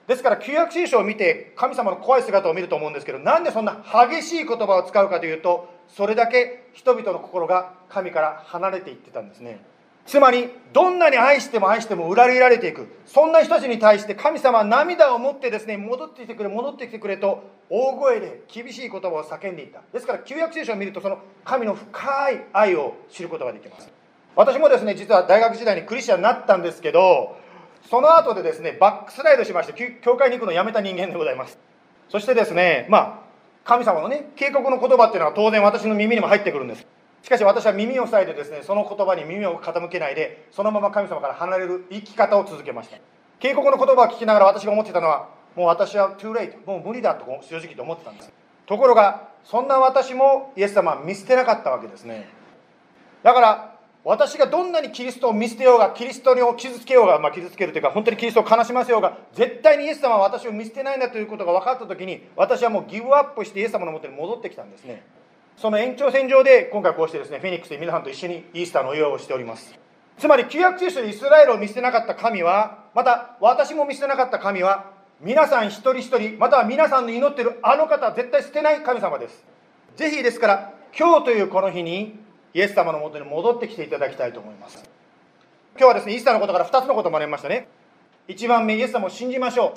Speaker 3: ですから旧約聖書を見て神様の怖い姿を見ると思うんですけどなんでそんな激しい言葉を使うかというとそれだけ人々の心が神から離れていってたんですね。つまりどんなに愛しても愛しても裏切られていくそんな人たちに対して神様は涙を持ってですね戻ってきてくれ戻ってきてくれと大声で厳しい言葉を叫んでいた。ですから旧約聖書を見るとその神の深い愛を知ることができます。私もですね実は大学時代にクリスチャンになったんですけどその後でですねバックスライドしまして教会に行くのをやめた人間でございます。そしてですねまあ神様のね警告の言葉っていうのは当然私の耳にも入ってくるんです。しかし私は耳を塞いでですねその言葉に耳を傾けないでそのまま神様から離れる生き方を続けました。警告の言葉を聞きながら私が思ってたのはもう私は too late もう無理だと正直と思ってたんです。ところがそんな私もイエス様は見捨てなかったわけですね。だから私がどんなにキリストを見捨てようがキリストを傷つけようが、まあ、傷つけるというか本当にキリストを悲しませようが絶対にイエス様は私を見捨てないんだということが分かった時に私はもうギブアップしてイエス様のもとに戻ってきたんですね。その延長線上で今回こうしてですねフェニックスで皆さんと一緒にイースターのお祝いをしております。つまり旧約聖書でイスラエルを見捨てなかった神はまた私も見捨てなかった神は皆さん一人一人または皆さんの祈ってるあの方は絶対捨てない神様です。ぜひですから今日というこの日にイエス様のもとに戻ってきていただきたいと思います。今日はですねイースターのことから2つのことを学びましたね。1番目イエス様を信じましょ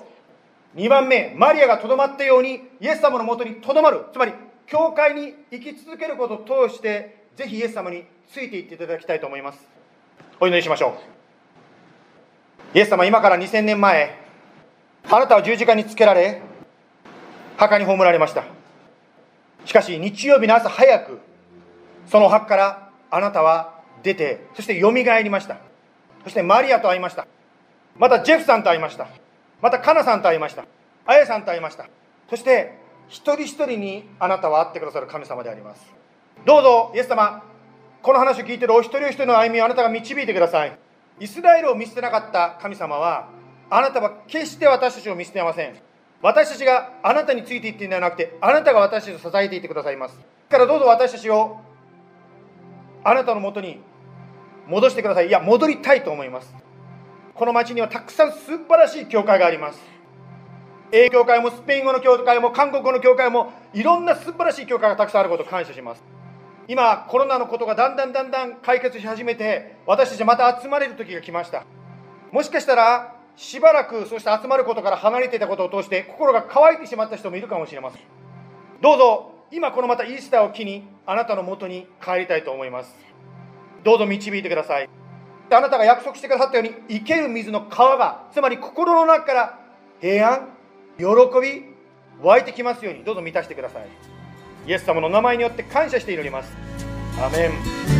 Speaker 3: う。2番目マリアがとどまったようにイエス様のもとにとどまる。つまり教会に生き続けることを通してぜひイエス様についていっていただきたいと思います。お祈りしましょう。イエス様今から2000年前あなたは十字架につけられ墓に葬られました。しかし日曜日の朝早くその墓からあなたは出てそしてよみがえりました。そしてマリアと会いました。またジェフさんと会いました。またカナさんと会いました。あやさんと会いました。そして一人一人にあなたは会ってくださる神様であります。どうぞイエス様この話を聞いているお一人お一人の歩みをあなたが導いてください。イスラエルを見捨てなかった神様はあなたは決して私たちを見捨てません。私たちがあなたについていっているのではなくてあなたが私たちを支えていてくださいます。だからどうぞ私たちをあなたのもとに戻してください。いや戻りたいと思います。この町にはたくさん素晴らしい教会があります。英教会もスペイン語の教会も韓国語の教会もいろんな素晴らしい教会がたくさんあることを感謝します。今コロナのことがだんだんだんだん解決し始めて私たちまた集まれる時が来ました。もしかしたらしばらくそうして集まることから離れていたことを通して心が乾いてしまった人もいるかもしれません。どうぞ今このまたイースターを機にあなたのもとに帰りたいと思います。どうぞ導いてください。あなたが約束してくださったように生ける水の川がつまり心の中から平安喜び湧いてきますようにどうぞ満たしてください。イエス様の名前によって感謝して祈ります。アメン。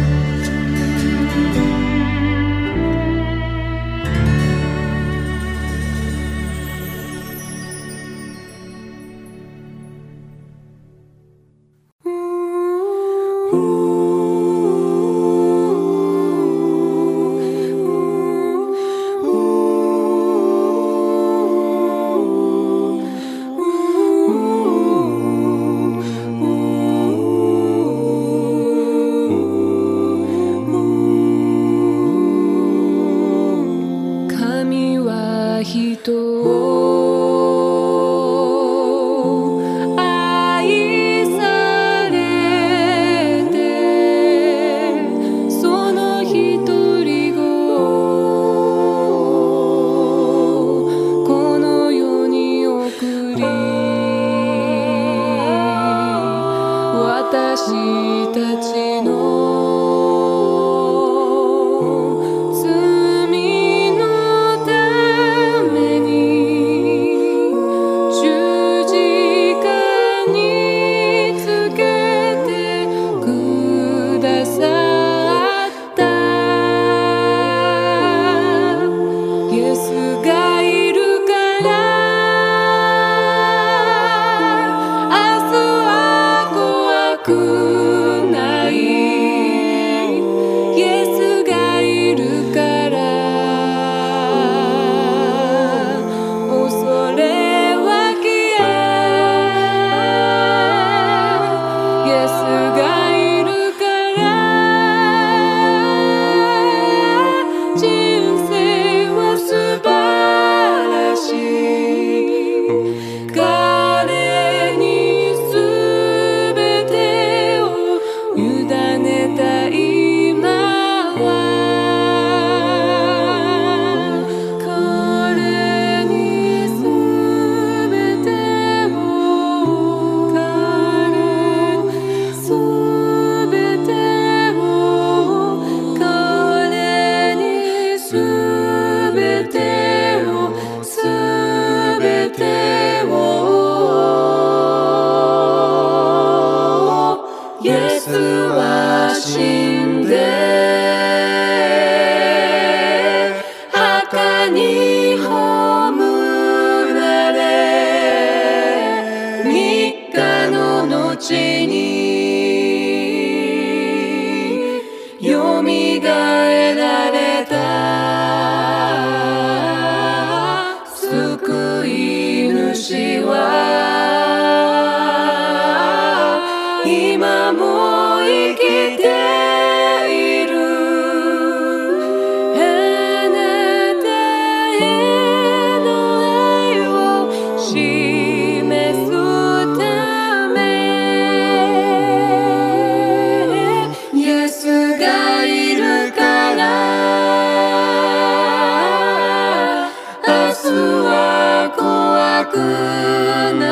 Speaker 8: くな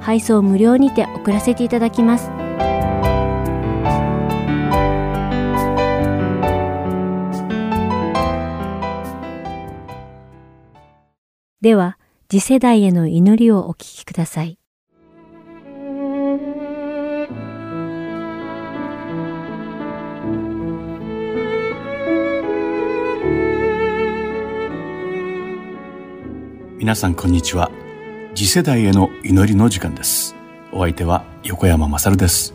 Speaker 1: 配送無料にて送らせていただきます。では次世代への祈りをお聞きください。
Speaker 9: 皆さんこんにちは。次世代への祈りの時間です。お相手は横山まさるです。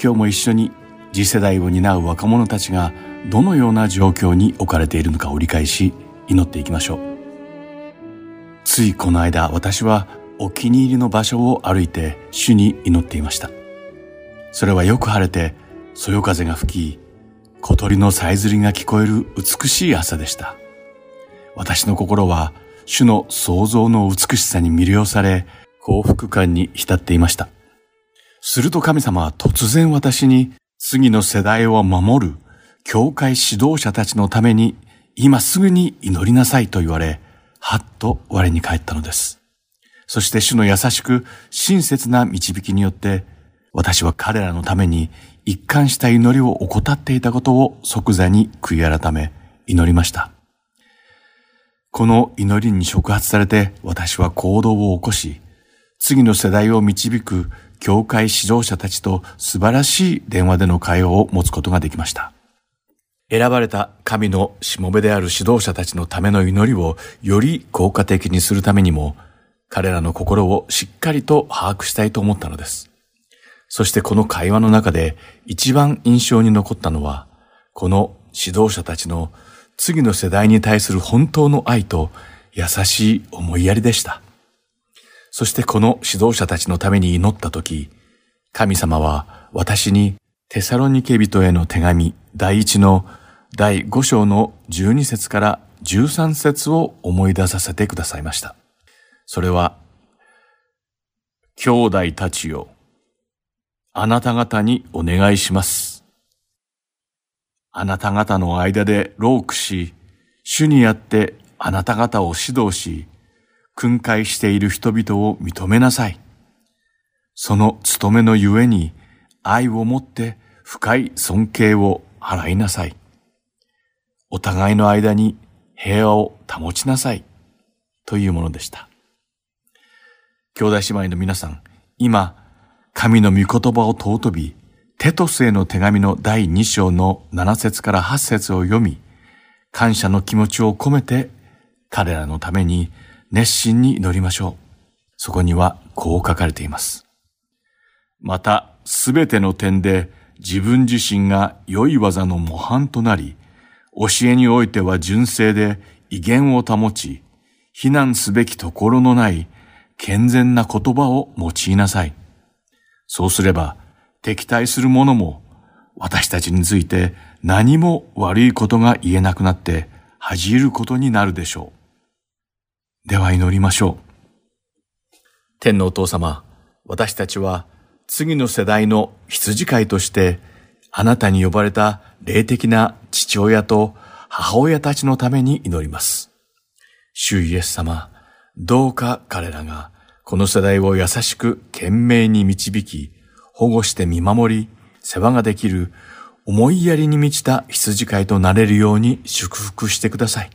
Speaker 9: 今日も一緒に次世代を担う若者たちがどのような状況に置かれているのかを理解し祈っていきましょう。ついこの間私はお気に入りの場所を歩いて主に祈っていました。それはよく晴れてそよ風が吹き小鳥のさえずりが聞こえる美しい朝でした。私の心は主の創造の美しさに魅了され、幸福感に浸っていました。すると神様は突然私に次の世代を守る教会指導者たちのために今すぐに祈りなさいと言われ、はっと我に返ったのです。そして主の優しく親切な導きによって、私は彼らのために一貫した祈りを怠っていたことを即座に悔い改め祈りました。この祈りに触発されて私は行動を起こし、次の世代を導く教会指導者たちと素晴らしい電話での会話を持つことができました。選ばれた神のしもべである指導者たちのための祈りをより効果的にするためにも、彼らの心をしっかりと把握したいと思ったのです。そしてこの会話の中で一番印象に残ったのは、この指導者たちの次の世代に対する本当の愛と優しい思いやりでした。そしてこの指導者たちのために祈ったとき、神様は私にテサロニケ人への手紙第一の第5章の12節から13節を思い出させてくださいました。それは、兄弟たちよ、あなた方にお願いします。あなた方の間でロークし、主にあってあなた方を指導し、訓戒している人々を認めなさい。その務めのゆえに愛をもって深い尊敬を払いなさい。お互いの間に平和を保ちなさい。というものでした。兄弟姉妹の皆さん、今、神の御言葉を尊び、テトスへの手紙の第2章の7節から8節を読み、感謝の気持ちを込めて彼らのために熱心に祈りましょう。そこにはこう書かれています。また、すべての点で自分自身が良い技の模範となり、教えにおいては純正で威厳を保ち、非難すべきところのない健全な言葉を用いなさい。そうすれば、敵対する者も私たちについて何も悪いことが言えなくなって恥じることになるでしょう。では祈りましょう。天のお父様、私たちは次の世代の羊飼いとしてあなたに呼ばれた霊的な父親と母親たちのために祈ります。主イエス様、どうか彼らがこの世代を優しく懸命に導き、保護して見守り、世話ができる思いやりに満ちた羊飼いとなれるように祝福してください。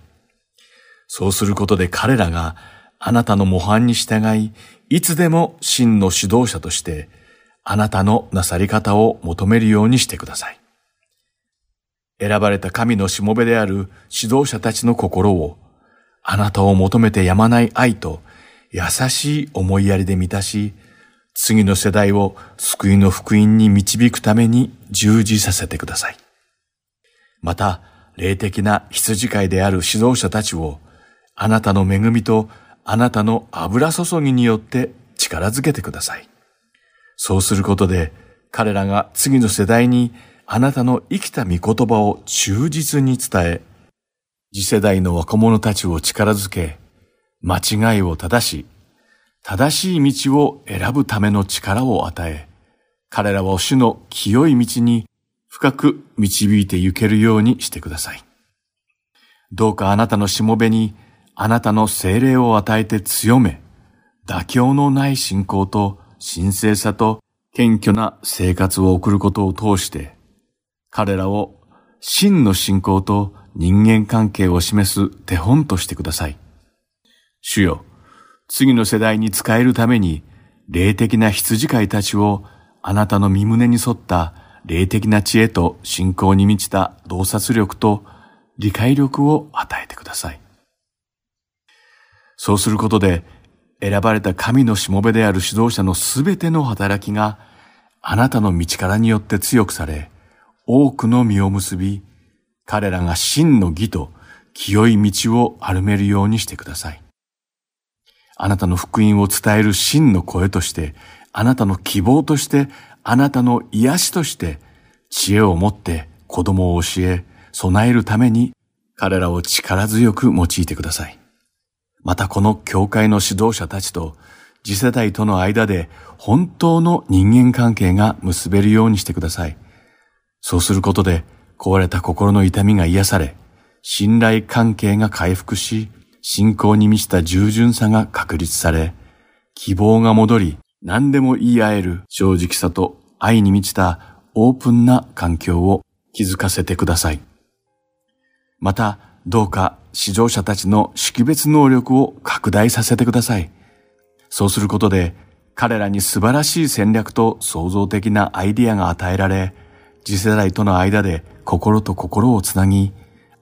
Speaker 9: そうすることで彼らがあなたの模範に従い、いつでも真の指導者としてあなたのなさり方を求めるようにしてください。選ばれた神のしもべである指導者たちの心をあなたを求めてやまない愛と優しい思いやりで満たし、次の世代を救いの福音に導くために従事させてください。また、霊的な羊飼いである指導者たちを、あなたの恵みとあなたの油注ぎによって力づけてください。そうすることで、彼らが次の世代にあなたの生きた御言葉を忠実に伝え、次世代の若者たちを力づけ、間違いを正し、正しい道を選ぶための力を与え、彼らを主の清い道に深く導いて行けるようにしてください。どうかあなたのしもべにあなたの精霊を与えて強め、妥協のない信仰と神聖さと謙虚な生活を送ることを通して、彼らを真の信仰と人間関係を示す手本としてください。主よ、次の世代に使えるために、霊的な羊飼いたちをあなたの身胸に沿った霊的な知恵と信仰に満ちた洞察力と理解力を与えてください。そうすることで、選ばれた神のしもべである指導者のすべての働きが、あなたの道からによって強くされ、多くの実を結び、彼らが真の義と清い道を歩めるようにしてください。あなたの福音を伝える真の声として、あなたの希望として、あなたの癒しとして、知恵を持って子供を教え、備えるために、彼らを力強く用いてください。またこの教会の指導者たちと、次世代との間で本当の人間関係が結べるようにしてください。そうすることで壊れた心の痛みが癒され、信頼関係が回復し、信仰に満ちた従順さが確立され、希望が戻り、何でも言い合える正直さと愛に満ちたオープンな環境を築かせてください。また、どうか指導者たちの識別能力を拡大させてください。そうすることで、彼らに素晴らしい戦略と創造的なアイディアが与えられ、次世代との間で心と心をつなぎ、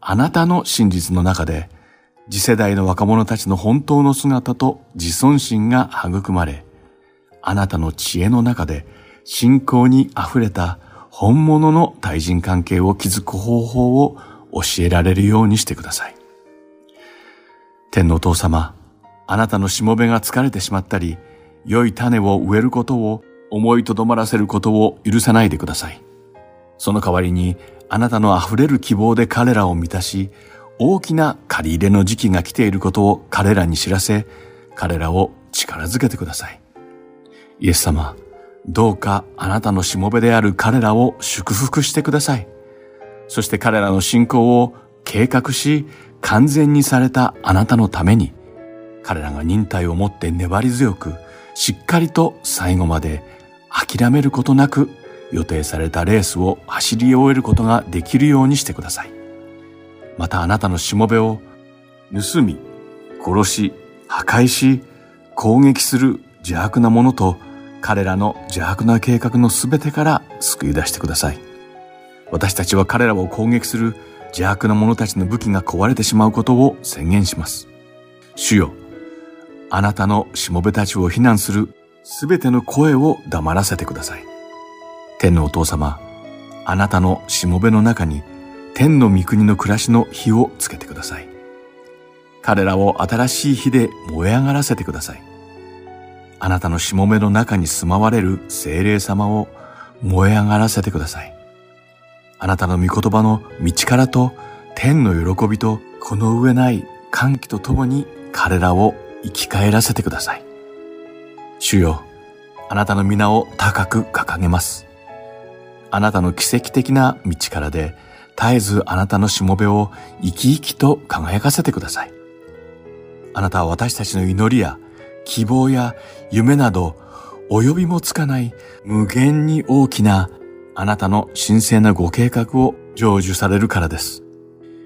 Speaker 9: あなたの真実の中で次世代の若者たちの本当の姿と自尊心が育まれ、あなたの知恵の中で信仰に溢れた本物の対人関係を築く方法を教えられるようにしてください。天のお父様、あなたのしもべが疲れてしまったり、良い種を植えることを思いとどまらせることを許さないでください。その代わりに、あなたの溢れる希望で彼らを満たし、大きな借り入れの時期が来ていることを彼らに知らせ、彼らを力づけてください。イエス様、どうかあなたのしもべである彼らを祝福してください。そして彼らの信仰を計画し完全にされたあなたのために、彼らが忍耐を持って粘り強く、しっかりと最後まで諦めることなく予定されたレースを走り終えることができるようにしてください。またあなたのしもべを盗み、殺し、破壊し、攻撃する邪悪な者と彼らの邪悪な計画のすべてから救い出してください。私たちは彼らを攻撃する邪悪な者たちの武器が壊れてしまうことを宣言します。主よ、あなたのしもべたちを非難するすべての声を黙らせてください。天のお父様、あなたのしもべの中に天の御国の暮らしの火をつけてください。彼らを新しい火で燃え上がらせてください。あなたのしもべの中に住まわれる精霊様を燃え上がらせてください。あなたの御言葉の道からと天の喜びとこの上ない歓喜とともに彼らを生き返らせてください。主よ、あなたの皆を高く掲げます。あなたの奇跡的な道からで絶えずあなたのしもべを生き生きと輝かせてください。あなたは私たちの祈りや希望や夢など及びもつかない無限に大きなあなたの神聖なご計画を成就されるからです。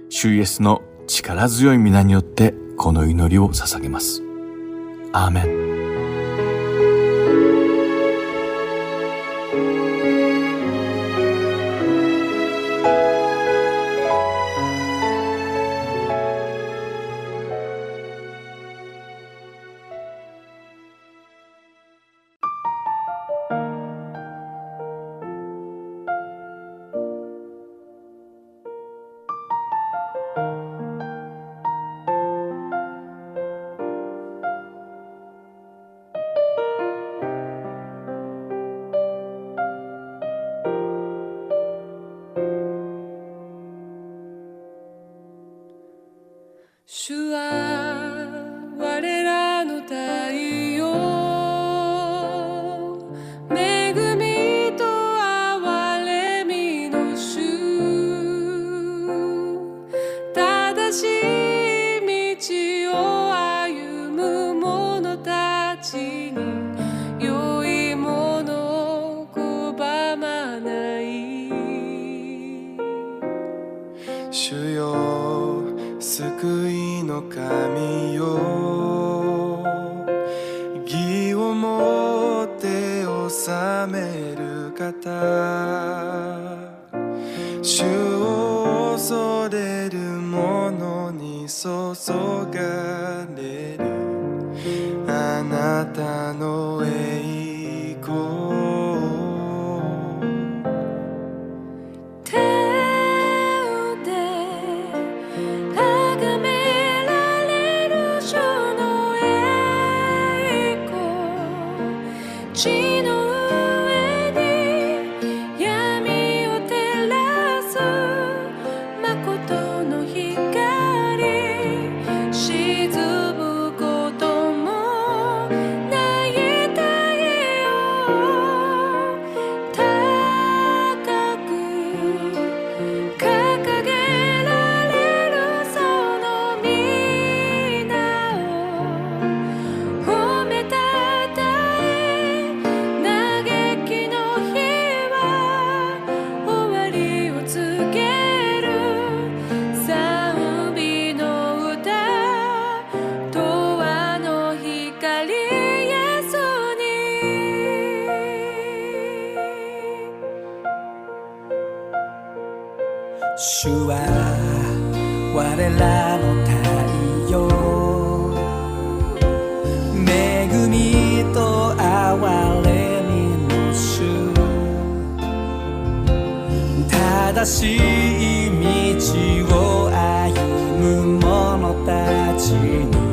Speaker 9: 主イエスの力強い皆によってこの祈りを捧げます。アーメン。
Speaker 8: 正たちに。